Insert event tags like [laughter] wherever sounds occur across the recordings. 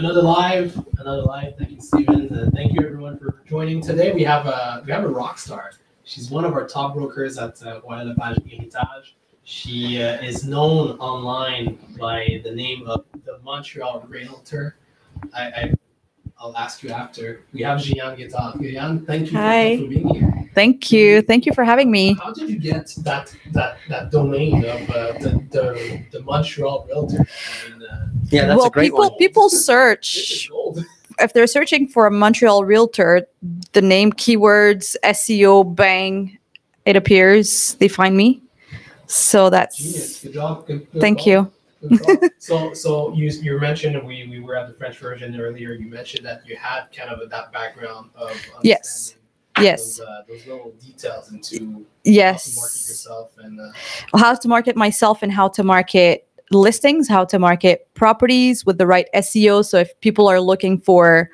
Another live, another live. Thank you, Steven. Uh, thank you, everyone, for joining today. We have a we have a rock star. She's one of our top brokers at uh, Heritage. She uh, is known online by the name of the Montreal Realtor. I, I I'll ask you after. We have Jihane Guettar. Jihane, thank you for- for being here. Thank you. Thank you for having me. How did you get that that that domain of uh, the, the the Montreal Realtor? I mean, uh, Yeah, that's well, a great people one. people this search [laughs] if they're searching for a Montreal realtor, the name keywords SEO bang, it appears they find me. So that's Genius. Good job. Good, good thank call. you. Good [laughs] so so you you mentioned we we were at the French version earlier. You mentioned that you had kind of that background of Yes. Understanding Yes. those, uh, those little details into how to market Yes. yourself and uh, How to market myself and how to market listings, how to market properties with the right SEO. So if people are looking for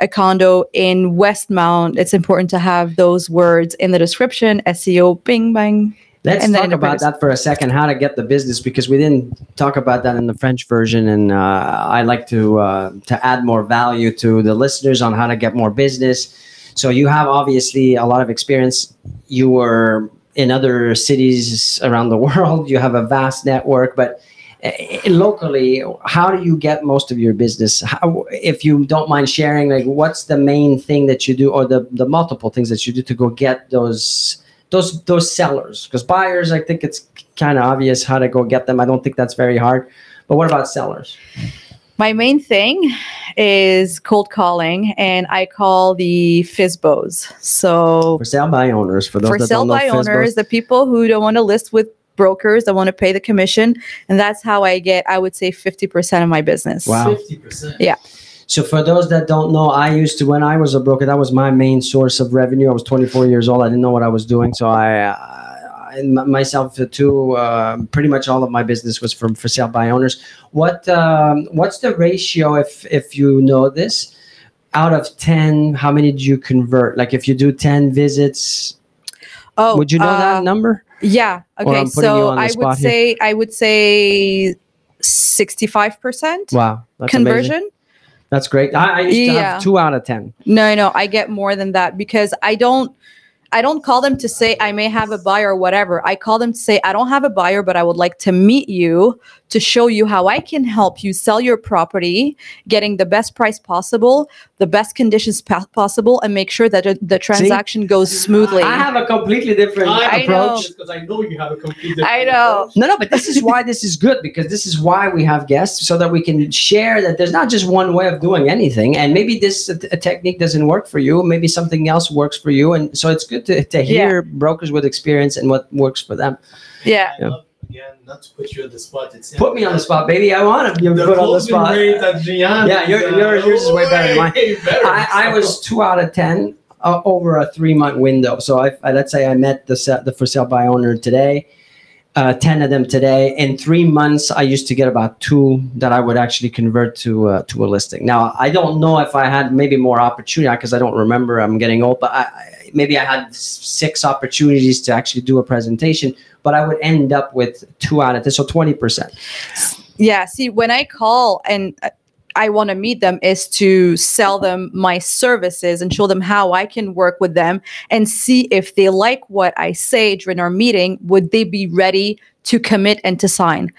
a condo in Westmount, it's important to have those words in the description, SEO, bing bang. Let's and talk about that for a second. How to get the business because we didn't talk about that in the French version, and uh, I like to uh, to add more value to the listeners on how to get more business. So you have obviously a lot of experience. You were in other cities around the [laughs] world. You have a vast network, but uh, locally, how do you get most of your business? How, if you don't mind sharing, like what's the main thing that you do, or the the multiple things that you do to go get those those those sellers because buyers i think it's kind of obvious how to go get them i don't think that's very hard but what about sellers My main thing is cold calling, and I call the FISBOs. So for sale by owners for those for that sale don't know by FISBOs. owners, the people who don't want to list with brokers, that want to pay the commission, and that's how I get, I would say, fifty percent of my business. Wow. fifty percent. Yeah. so for those that don't know i used to when i was a broker that was my main source of revenue i was 24 years old i didn't know what i was doing so i, M- myself too uh, pretty much all of my business was from for sale by owners what um, what's the ratio if if you know this out of 10 how many do you convert like if you do 10 visits Oh, would you know uh, that number Yeah. Okay. I'm putting you So I would here. say I would say sixty-five percent Wow, that's amazing. conversion. That's great. I, I used to have two out of ten. No, no, I get more than that because I don't I don't call them to say I may have a buyer or whatever. I call them to say I don't have a buyer, but I would like to meet you to show you how I can help you sell your property, getting the best price possible, the best conditions pa- possible, and make sure that the- the transaction goes smoothly. I have a completely different I, I approach. because I know you have a complete. different I know. approach. No, no, but this is why this is good because this is why we have guests so that we can share that there's not just one way of doing anything. And maybe this a, technique doesn't work for you. Maybe something else works for you. And so it's good to, to hear brokers with experience and what works for them. yeah. I love, again, not to put you on the spot. It's Put me on the spot, baby. I want to be The put on the spot. rate at Yeah, is, your- uh, your- yours is way better than mine. better. I, I was two out of ten uh, over a three month window. So I, I let's say I met the se- the for sale by owner today, uh, ten of them today. In three months, I used to get about two that I would actually convert to uh, to a listing. Now I don't know if I had maybe more opportunity because I don't remember. I'm getting old, but I, I, maybe I had six opportunities to actually do a presentation. But I would end up with two out of ten, so twenty percent. Yeah. See, when I call and I want to meet them is to sell them my services and show them how I can work with them and see if they like what I say during our meeting. Would they be ready to commit and to sign?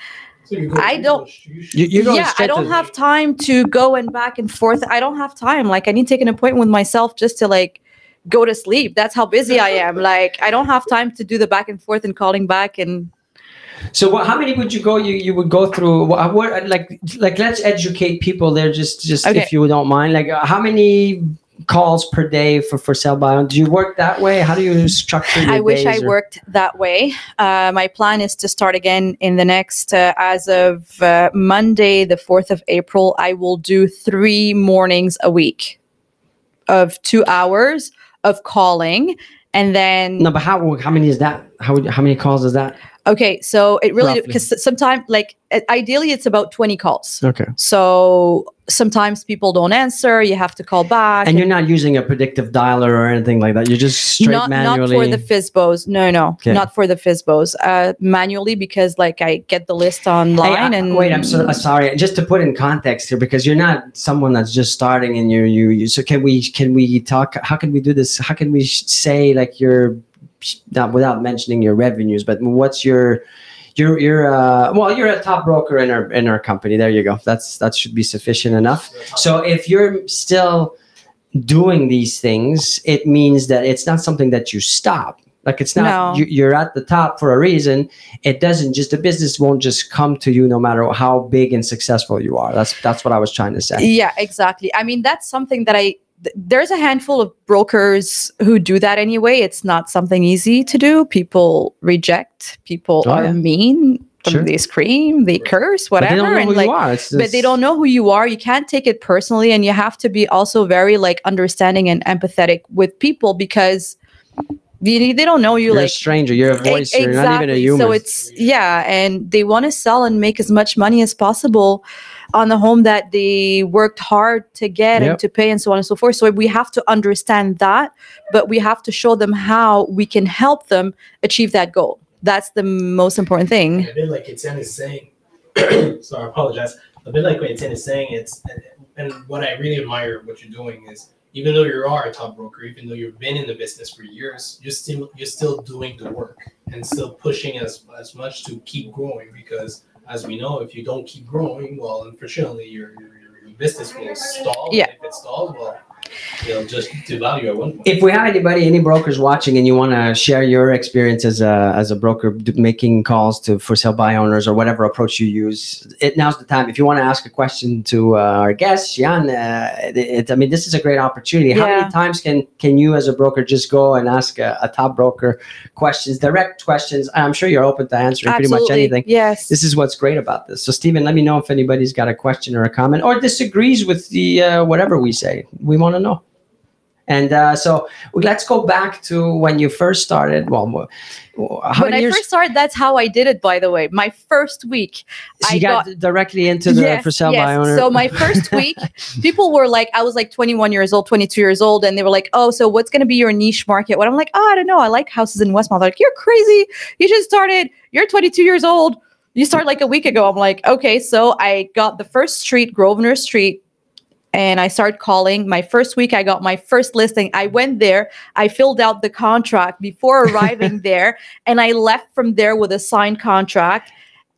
So I don't- you You, you're yeah, I don't to- have time to go and back and forth. I don't have time. Like I need to take an appointment with myself just to like go to sleep. That's how busy I am. [laughs] Like I don't have time to do the back and forth and calling back and So what, how many would you go? You you would go through what, what like like let's educate people there just just Okay. if you don't mind. Like uh, how many calls per day for for sale by? Do you work that way? How do you structure your I wish I or- worked that way. Uh, my plan is to start again in the next, uh, as of uh, Monday, the 4th of April, I will do three mornings a week of two hours of calling. And then, No, but how how many is that? How how many calls is that? Okay, so it really because sometimes like ideally it's about 20 calls. Okay. So sometimes people don't answer, you have to call back. And you're not using a predictive dialer or anything like that. You're just straight not, manually. not for the FISBOs. No, no, Okay. not for the FISBOs. Uh, manually because like I get the list Hey, online I- and wait, I'm so, uh, sorry. Just to put in context here, because you're not someone that's just starting, and you you you. So can we can we talk? How can we do this? How can we sh- say like your not without mentioning your revenues, but what's your you're you're uh well you're a top broker in our in our company. There you go. That's that should be sufficient enough. So if you're still doing these things, it means that it's not something that you stop. Like it's not No. you, you're at the top for a reason. It doesn't just the business won't just come to you no matter how big and successful you are. That's that's what I was trying to say. Yeah, exactly. I mean, that's something that I th- there's a handful of brokers who do that anyway. It's not something easy to do. People reject. People Oh, are yeah. mean. Sure. They scream. They curse. But Whatever. they don't know and like. It's but they don't know who you are. You can't take it personally, and you have to be also very like understanding and empathetic with people because they, they don't know you. You're a like stranger. You're a voice. You're not even a human. so it's yeah, and they want to sell and make as much money as possible on the home that they worked hard to get Yep. and to pay and so on and so forth. So we have to understand that, but we have to show them how we can help them achieve that goal. That's the most important thing. A bit like Etienne is saying. [clears throat] sorry, I apologize. A bit like what Etienne is saying. It's and, and what I really admire what you're doing is even though you are a top broker, even though you've been in the business for years, you're still you're still doing the work and still pushing as as much to keep growing because as we know, if you don't keep growing, well, unfortunately, your your, your, business will stall. Yeah. If it stalls, well, it'll just devalue at one point. if we have anybody, any brokers watching, and you want to share your experience as a as a broker making calls to for sale by owners or whatever approach you use, it now's the time. If you want to ask a question to uh, our guest, Jan, uh, it, it- I mean, this is a great opportunity. How many times can can you as a broker just go and ask a, a top broker questions, direct questions? I'm sure you're open to answering pretty much anything. Yes. This is what's great about this. So, Stephen, let me know if anybody's got a question or a comment or disagrees with the uh, whatever we say. We want to know. And uh, so let's go back to when you first started. Well, how when I years? first started, that's how I did it. By the way, my first week, so I you got, directly into the for sale by owner. So my first [laughs] week, people were like, I was like 21 years old, 22 years old, and they were like, "Oh, so what's going to be your niche market?" What I'm like, "Oh, I don't know. I like houses in Westmount." They're like, "You're crazy. You just started. You're 22 years old. You started like a week ago." I'm like, "Okay." So I got the first street, Grosvenor Street. And I started calling. My first week, I got my first listing. I went there. I filled out the contract before [laughs] arriving there, and I left from there with a signed contract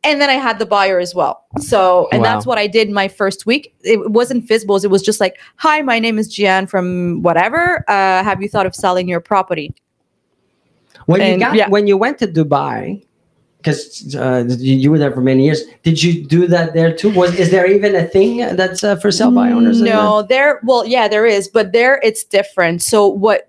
and then I had the buyer as well. So, and Wow. that's what I did my first week. It wasn't FISBOs. It was just like, "Hi, my name is Jihane from whatever. Uh, have you thought of selling your property?" when you got yeah. when you went to Dubai, because uh, you, were there for many years. Did you do that there too? Was is there even a thing that's uh, for sale by owners? No, there. Well, yeah, there is, but there it's different. So what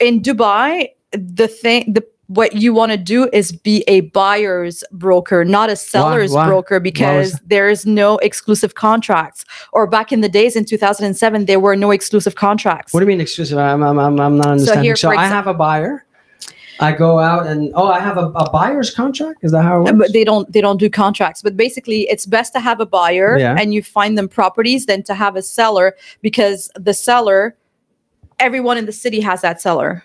in Dubai, the thing, the what you want to do is be a buyer's broker, not a seller's why? broker, because there is no exclusive contracts. Or back in the days in 2007, there were no exclusive contracts. What do you mean exclusive? I'm, I'm, I'm, not understanding. here, So, I have a buyer. I go out and oh, I have a, a buyer's contract. Is that how it works? Uh, but they don't they don't do contracts but basically it's best to have a buyer Yeah. and you find them properties than to have a seller because the seller everyone in the city has that seller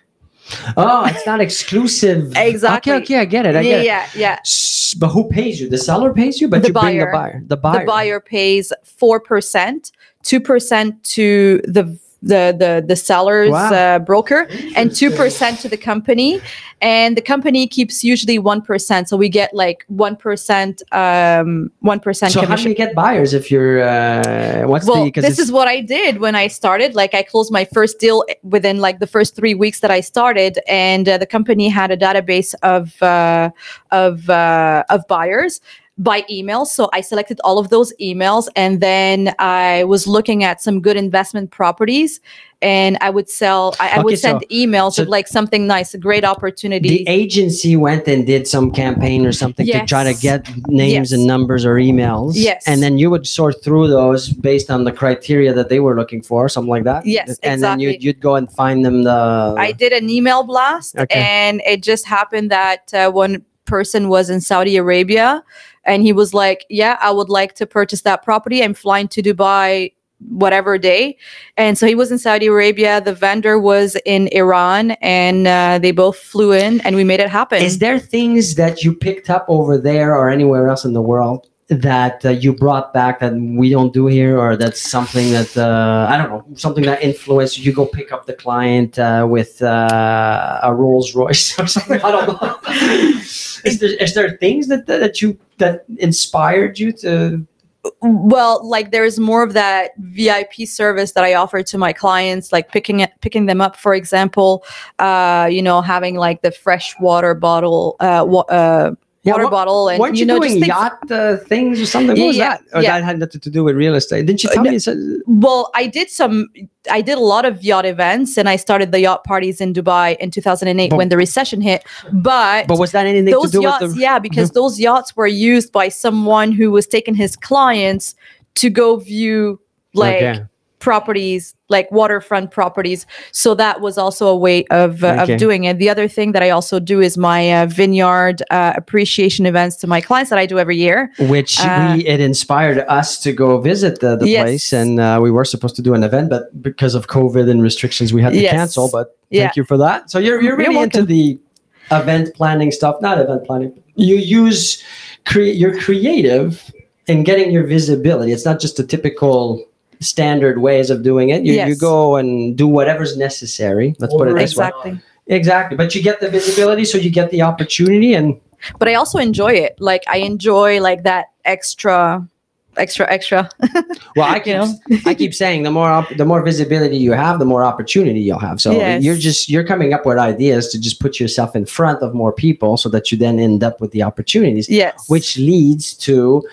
Oh, it's not exclusive. [laughs] Exactly. Okay, okay, I get it. I yeah get it. yeah yeah S- But who pays you? The seller pays you, but The you bring the buyer. buyer. The buyer. the buyer pays 4% 2% to the the the, the seller's Wow. uh, broker and 2% to the company and the company keeps usually 1% so we get like 1% um 1% So how do you get buyers if you're? Uh, what's well, the? this is what I did when I started. Like, I closed my first deal within like the first three weeks that I started, and uh, the company had a database of uh, of uh, of buyers by email. So I selected all of those emails, and then I was looking at some good investment properties, and I would sell. I, I Okay, would send so- emails so of like something nice, a great opportunity. the agency went and did some campaign or something to try to get names Yes. and numbers or emails. Yes. And then you would sort through those based on the criteria that they were looking for, something like that. Yes, And then you'd, you'd go and find them the. I did an email blast, Okay. and it just happened that uh, one person was in Saudi Arabia and he was like, Yeah, I would like to purchase that property. I'm flying to Dubai whatever day. And so he was in Saudi Arabia. The vendor was in Iran and uh, they both flew in and we made it happen. Is there things that you picked up over there or anywhere else in the world that uh, you brought back that we don't do here, or that's something that uh, I don't know, something that influenced you? Go pick up the client uh, with uh, a Rolls Royce [laughs] or something. I don't know. [laughs] is there is there things that that you that inspired you to? well like there's more of that vip service that i offer to my clients like picking it picking them up for example uh you know having like the fresh water bottle uh, wa- uh Yeah, water what- bottle and Weren't you, you know doing yacht uh, things or something? What was Yeah, that? Or yeah. that had nothing to do with real estate. Didn't you Uh, tell no. me? Said, well i did some i did a lot of yacht events and i started the yacht parties in dubai in 2008 But- when the recession hit but but was that anything to those do yachts with the? yeah because [laughs] those yachts were used by someone who was taking his clients to go view like Okay. Properties like waterfront properties so that was also a way of, uh, Okay. of doing it the other thing that i also do is my uh, vineyard uh, appreciation events to my clients that i do every year which Uh, we it inspired us to go visit the, the Yes. place and uh, we were supposed to do an event but because of covid and restrictions we had to Yes. cancel but Yeah. thank you for that so you're, you're You're really into the event planning stuff not event planning you use cre- you're creative in getting your visibility it's not just a typical standard ways of doing it. You, you go and do whatever's necessary. Let's put it this way. Exactly. Exactly. But you get the visibility so you get the opportunity and but i also enjoy it. Like i enjoy like that extra extra extra. [laughs] Well, I keep know? I keep saying the more op- the more visibility you have, the more opportunity you'll have. So Yes. you're just you're coming up with ideas to just put yourself in front of more people, so that you then end up with the opportunities, yes. which leads to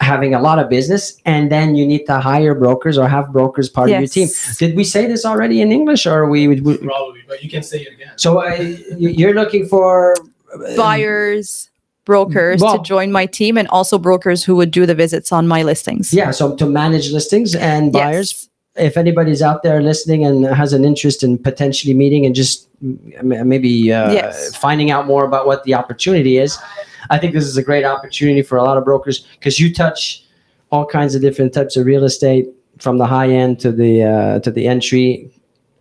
having a lot of business, and then you need to hire brokers or have brokers part of your team. Did we say this already in English, or we? we Probably, but you can say it again. so uh, you- you're looking for buyers brokers Well- to join my team and also brokers who would do the visits on my listings yeah, so to manage listings and buyers. Yes. if anybody's out there listening and has an interest in potentially meeting and just maybe uh, Yes. finding out more about what the opportunity is, I think this is a great opportunity for a lot of brokers because you touch all kinds of different types of real estate from the high end to the uh, to the entry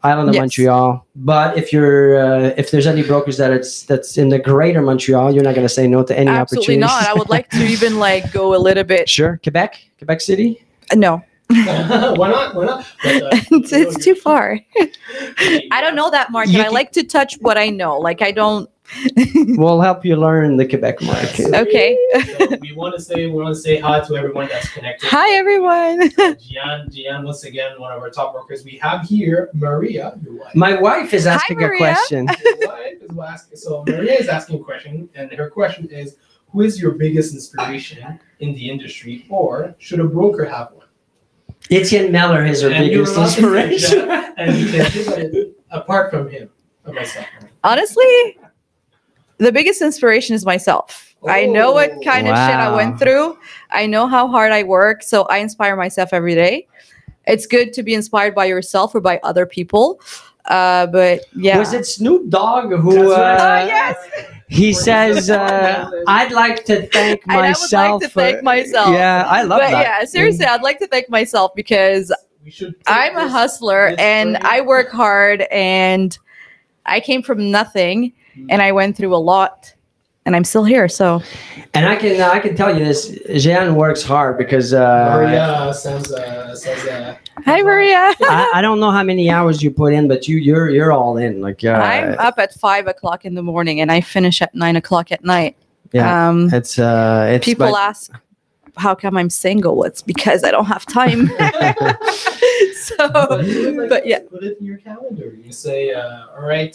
island of Yes. Montreal. But if you're uh, if there's any brokers that it's that's in the greater Montreal, you're not going to say no to any opportunity. absolutely not i would like to even like go a little bit [laughs] sure, Quebec, Quebec City. no [laughs] why not? Why not? But, [laughs] uh, it's, it's too far i don't know that market You i like to touch what i know like i don't [laughs] We'll help you learn the Quebec market. [laughs] okay So we want to say we want to say hi to everyone that's connected. hi everyone [laughs] Jihane, Jihane, once again, one of our top workers. We have here Maria, your wife. My wife is asking a question. Your wife is asking. So Maria is asking a question, and her question is, "Who is your biggest inspiration in the industry, or should a broker have one?" Etienne Mellor is her And you're biggest allowed to say inspiration. And you can apart from him, myself. honestly the biggest inspiration is myself i know what Oh. kind of shit i went through i know how hard i work so i inspire myself every day it's good to be inspired by yourself or by other people uh, but yeah Was it Snoop Dogg who? Uh. Oh, yes. He says, uh, "I'd like to thank And [laughs] I would like myself." to thank myself. Yeah, I love but that. yeah seriously i'd like to thank myself because We should. take i'm a hustler and i work hard and i came from nothing. And i went through a lot and i'm still here so And I can I can tell you this: Jean works hard because uh, Maria says, uh, says, uh, hi maria [laughs] I, I don't know how many hours you put in, but you you're you're all in. Like uh, I'm up at five o'clock in the morning and I finish at nine o'clock at night. yeah, Um, it's uh, it's people but- ask, how come I'm single? It's because I don't have time. [laughs] [laughs] so, But, like but yeah, put it in your calendar. You say, uh, all right,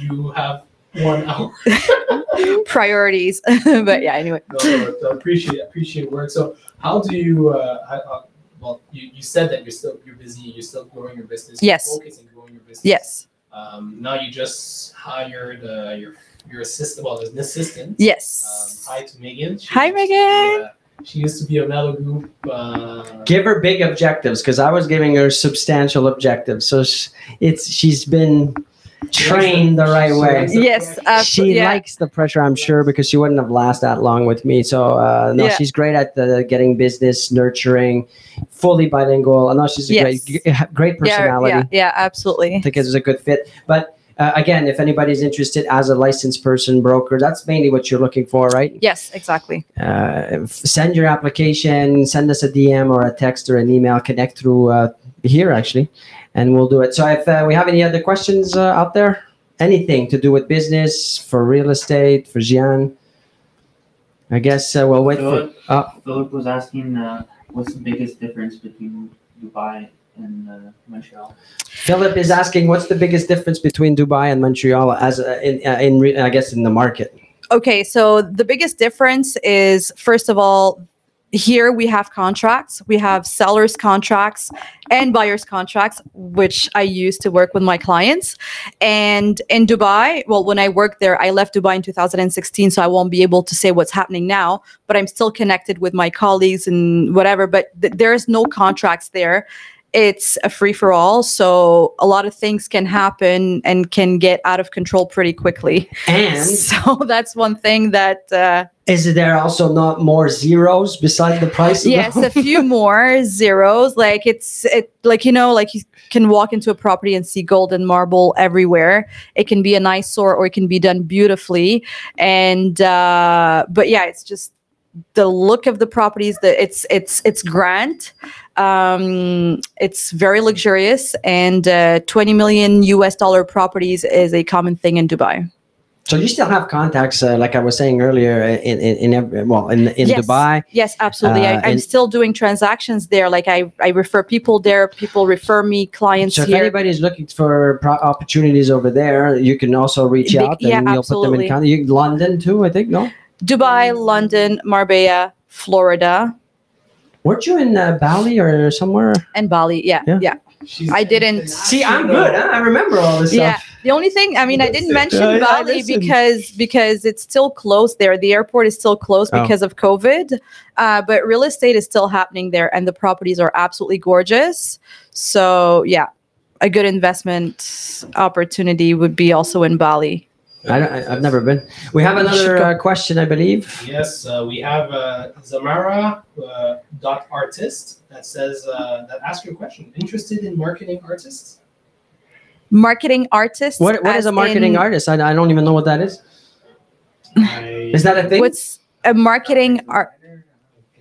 you have one hour. [laughs] priorities. [laughs] but yeah, anyway. no, no, no, appreciate appreciate work. So, how do you? Uh, how, uh, well, you, you said that you're still you're busy. You're still growing your business. you're Yes. Focusing growing your business. Yes. Um, now you just hired uh, your your assistant. Well, an assistant. Um, Yes. hi to Megan. She Hi, used to Megan. uh, she used to be a Mellor Group. Uh, give her big objectives because I was giving her substantial objectives. So sh- it's she's been trained the right way. Yes, uh, she yeah. likes the pressure, I'm sure, because she wouldn't have lasted that long with me. So uh, no, Yeah. she's great at the getting business, nurturing, fully bilingual. I know she's a Yes. great, great personality. yeah, yeah, yeah, absolutely. I think it's a good fit. But uh, again, if anybody's interested as a licensed person broker, that's mainly what you're looking for, right? Yes, exactly. Uh, f- send your application, send us a DM or a text or an email, connect through uh, here actually, and we'll do it. So if uh, we have any other questions uh, out there, anything to do with business, for real estate, for Jihane, I guess uh, we'll wait for. Philip, Uh, Philip was asking, uh, what's the biggest difference between Dubai and uh, Montreal? Philip is asking, what's the biggest difference between Dubai and Montreal as uh, in, uh, in re- I guess in the market? Okay, so the biggest difference is first of all, here we have contracts. We have sellers contracts and buyers contracts, which I use to work with my clients. And in Dubai, well, when I worked there, I left Dubai in 2016, so I won't be able to say what's happening now, but I'm still connected with my colleagues and whatever. But th- there's no contracts there. It's a free for all. So a lot of things can happen and can get out of control pretty quickly. And [laughs] So that's one thing that, uh, is there also not more zeros beside the price? yes, a few [laughs] more zeros. Like it's, it, like, you know, like you can walk into a property and see gold and marble everywhere. It can be an eyesore or it can be done beautifully. And, uh, but yeah, it's just the look of the properties that it's, it's, it's grand. Um, it's very luxurious and, uh, 20 million US dollar properties is a common thing in Dubai. So you still have contacts, uh, like I was saying earlier, in in, in every, well in in Yes. Dubai. Yes, absolutely. Uh, I, I'm still doing transactions there. Like I, I refer people there. People refer me clients So if here. anybody's looking for pro- opportunities over there, you can also reach Big- out and yeah, you'll put them in absolutely. contact. You, London too, I think. No, Dubai, London, Marbella, Florida, weren't you in uh, Bali or somewhere? In Bali. Yeah, Yeah. yeah. She's I didn't- See, I'm good. Huh? I remember all this Yeah. stuff. The only thing, I mean, I didn't mention Yeah, yeah, I Bali listened. because because it's still closed there. The airport is still closed Oh. because of COVID, uh, but real estate is still happening there, and the properties are absolutely gorgeous. So yeah, a good investment opportunity would be also in Bali. I, don't- I, I've never been. We have another uh, question, I believe. Yes, uh, we have uh, Zamara uh, dot artist that says uh, that asks you a question. Interested in marketing artists? Marketing artists. What what is a marketing in- artist? I, I don't even know what that is. I Is that a thing? What's a marketing art?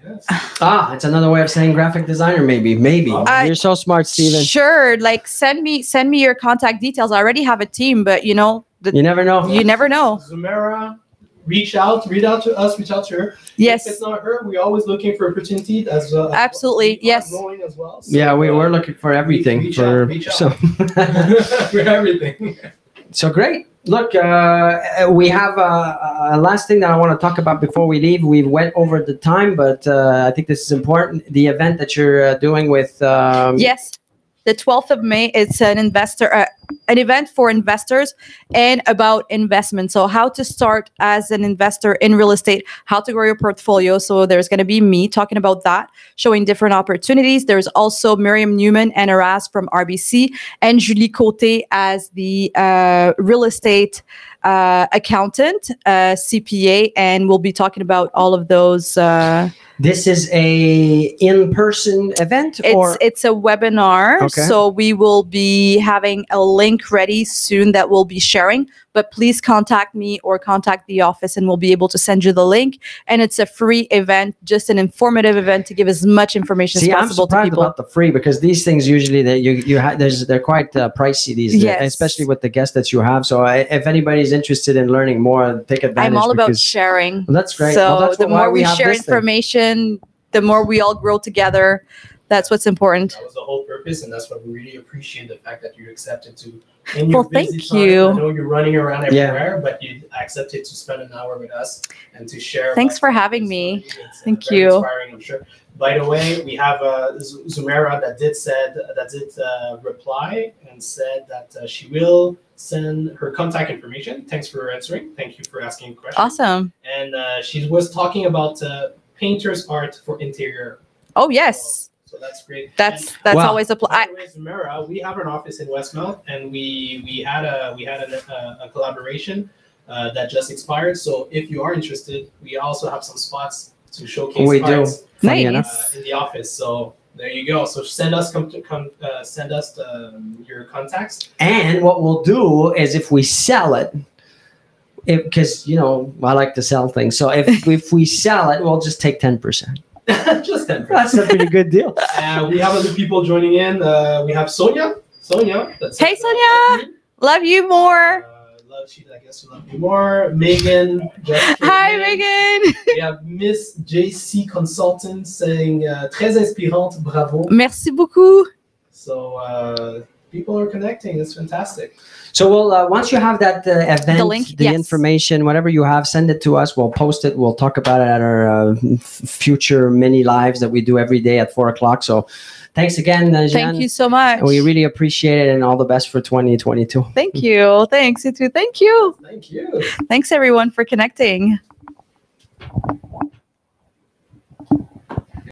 guess. Ah, it's another way of saying graphic designer, maybe. Maybe. Uh, You're so smart, Steven. Sure, like send me send me your contact details. I already have a team, but you know, the, You never know. you never know. Zamara, reach out, reach out to us, reach out to her. Yes. If it's not her, we're always looking for opportunity as well. Absolutely, We yes. growing as well. so, Yeah, we, uh, we're looking for everything. reach for out, reach out. so [laughs] for everything. so great. Look, uh, we have uh, a last thing that I want to talk about before we leave. We went over the time, but uh, I think this is important. The event that you're uh, doing with um, yes. The 12th of May, it's an investor, uh, an event for investors and about investment. So, how to start as an investor in real estate, how to grow your portfolio. So, there's going to be me talking about that, showing different opportunities. There's also Miriam Newman and Araz from RBC and Julie Cote as the uh, real estate uh, accountant, uh, CPA, and we'll be talking about all of those. This is a in-person event, it's or it's a webinar, Okay. so we will be having a link ready soon that we'll be sharing. But please contact me or contact the office, and we'll be able to send you the link. And it's a free event, just an informative event to give as much information See, as I'm possible to surprised people. about the free because these things usually that you you ha- there's they're quite uh, pricey these days, Yes. especially with the guests that you have. So I, if anybody's interested in learning more, take advantage. I'm all about because- sharing. Well, that's great. So Well, that's the why more we, have share this thing. information, the more we all grow together. That's what's important. That was the whole purpose, and that's why we really appreciate the fact that you accepted to. In your Well, thank busy time, you. I know you're running around Yeah. everywhere, but you accepted to spend an hour with us and to share. Thanks about for having this. me. So it's, uh, Thank very you. Inspiring, I'm sure. By the way, we have uh, Z- Zumera that did said that did uh, reply and said that uh, she will send her contact information. Thanks for answering. Thank you for asking questions. Awesome. And uh, she was talking about uh, painter's art for interior. Oh yes. So that's great. That's that's Wow. always a pl- By I, the we have an office in Westmount, and we we had a we had a, a, a collaboration uh, that just expired. So if you are interested, we also have some spots to showcase We do. cards Nice. uh, in the office. So there you go. So send us come to come uh, send us um, your contacts. And what we'll do is if we sell it, because you know I like to sell things. So if [laughs] if we sell it, we'll just take ten percent. [laughs] just ten. That's a pretty good deal. [laughs] Uh, we have other people joining in. Uh, we have Sonia. Sonia. That's Hey, Sonia. love you more. Uh, love she. I guess we love you more. Megan. just [laughs] Hi. Megan. We have Miss JC Consultant saying uh, très inspirante, bravo. Merci beaucoup. So uh, people are connecting. It's fantastic. So we'll uh, once you have that uh, event, The link, the yes. information, whatever you have, send it to us. We'll post it. We'll talk about it at our uh, future mini lives that we do every day at four o'clock. So thanks again, uh, Jeanne. Thank you so much. We really appreciate it, and all the best for 2022. [laughs] Thank you. Thanks, you too. Thank you. Thank you. Thanks everyone for connecting.